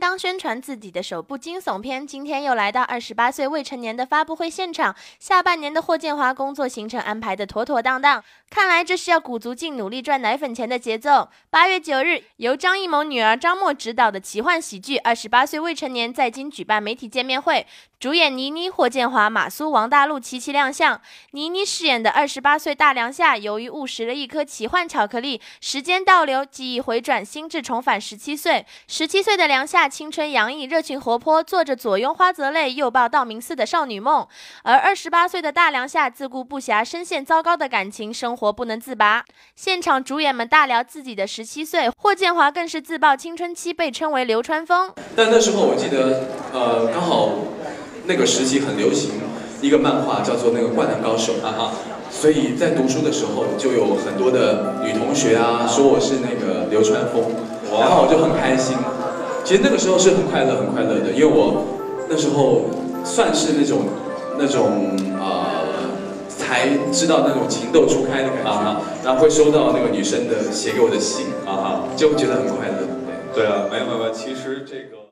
刚宣传自己的首部惊悚片，今天又来到二十八岁未成年的发布会现场。下半年的霍建华工作行程安排的妥妥当当，看来这是要鼓足劲努力赚奶粉钱的节奏。八月九日，由张艺谋女儿张默执导的奇幻喜剧《二十八岁未成年》在京举办媒体见面会。主演倪妮、霍建华、马苏、王大陆齐齐亮相。倪妮饰演的二十八岁大梁夏，由于误食了一颗奇幻巧克力，时间倒流，记忆回转，心智重返十七岁。十七岁的梁夏青春洋溢，热情活泼，做着左拥花泽类，右抱道明寺的少女梦。而二十八岁的大梁夏自顾不暇，深陷糟糕的感情生活不能自拔。现场主演们大聊自己的十七岁，霍建华更是自曝青春期被称为流川枫。但那时候我记得，呃，刚好。那个时期很流行一个漫画，叫做那个《灌篮高手》啊哈，所以在读书的时候就有很多的女同学啊说我是那个流川枫，然后我就很开心。其实那个时候是很快乐、很快乐的，因为我那时候算是那种那种呃才知道那种情窦初开的感觉，然后会收到那个女生的写给我的信啊哈，就觉得很快乐。对啊，没有没有，其实这个。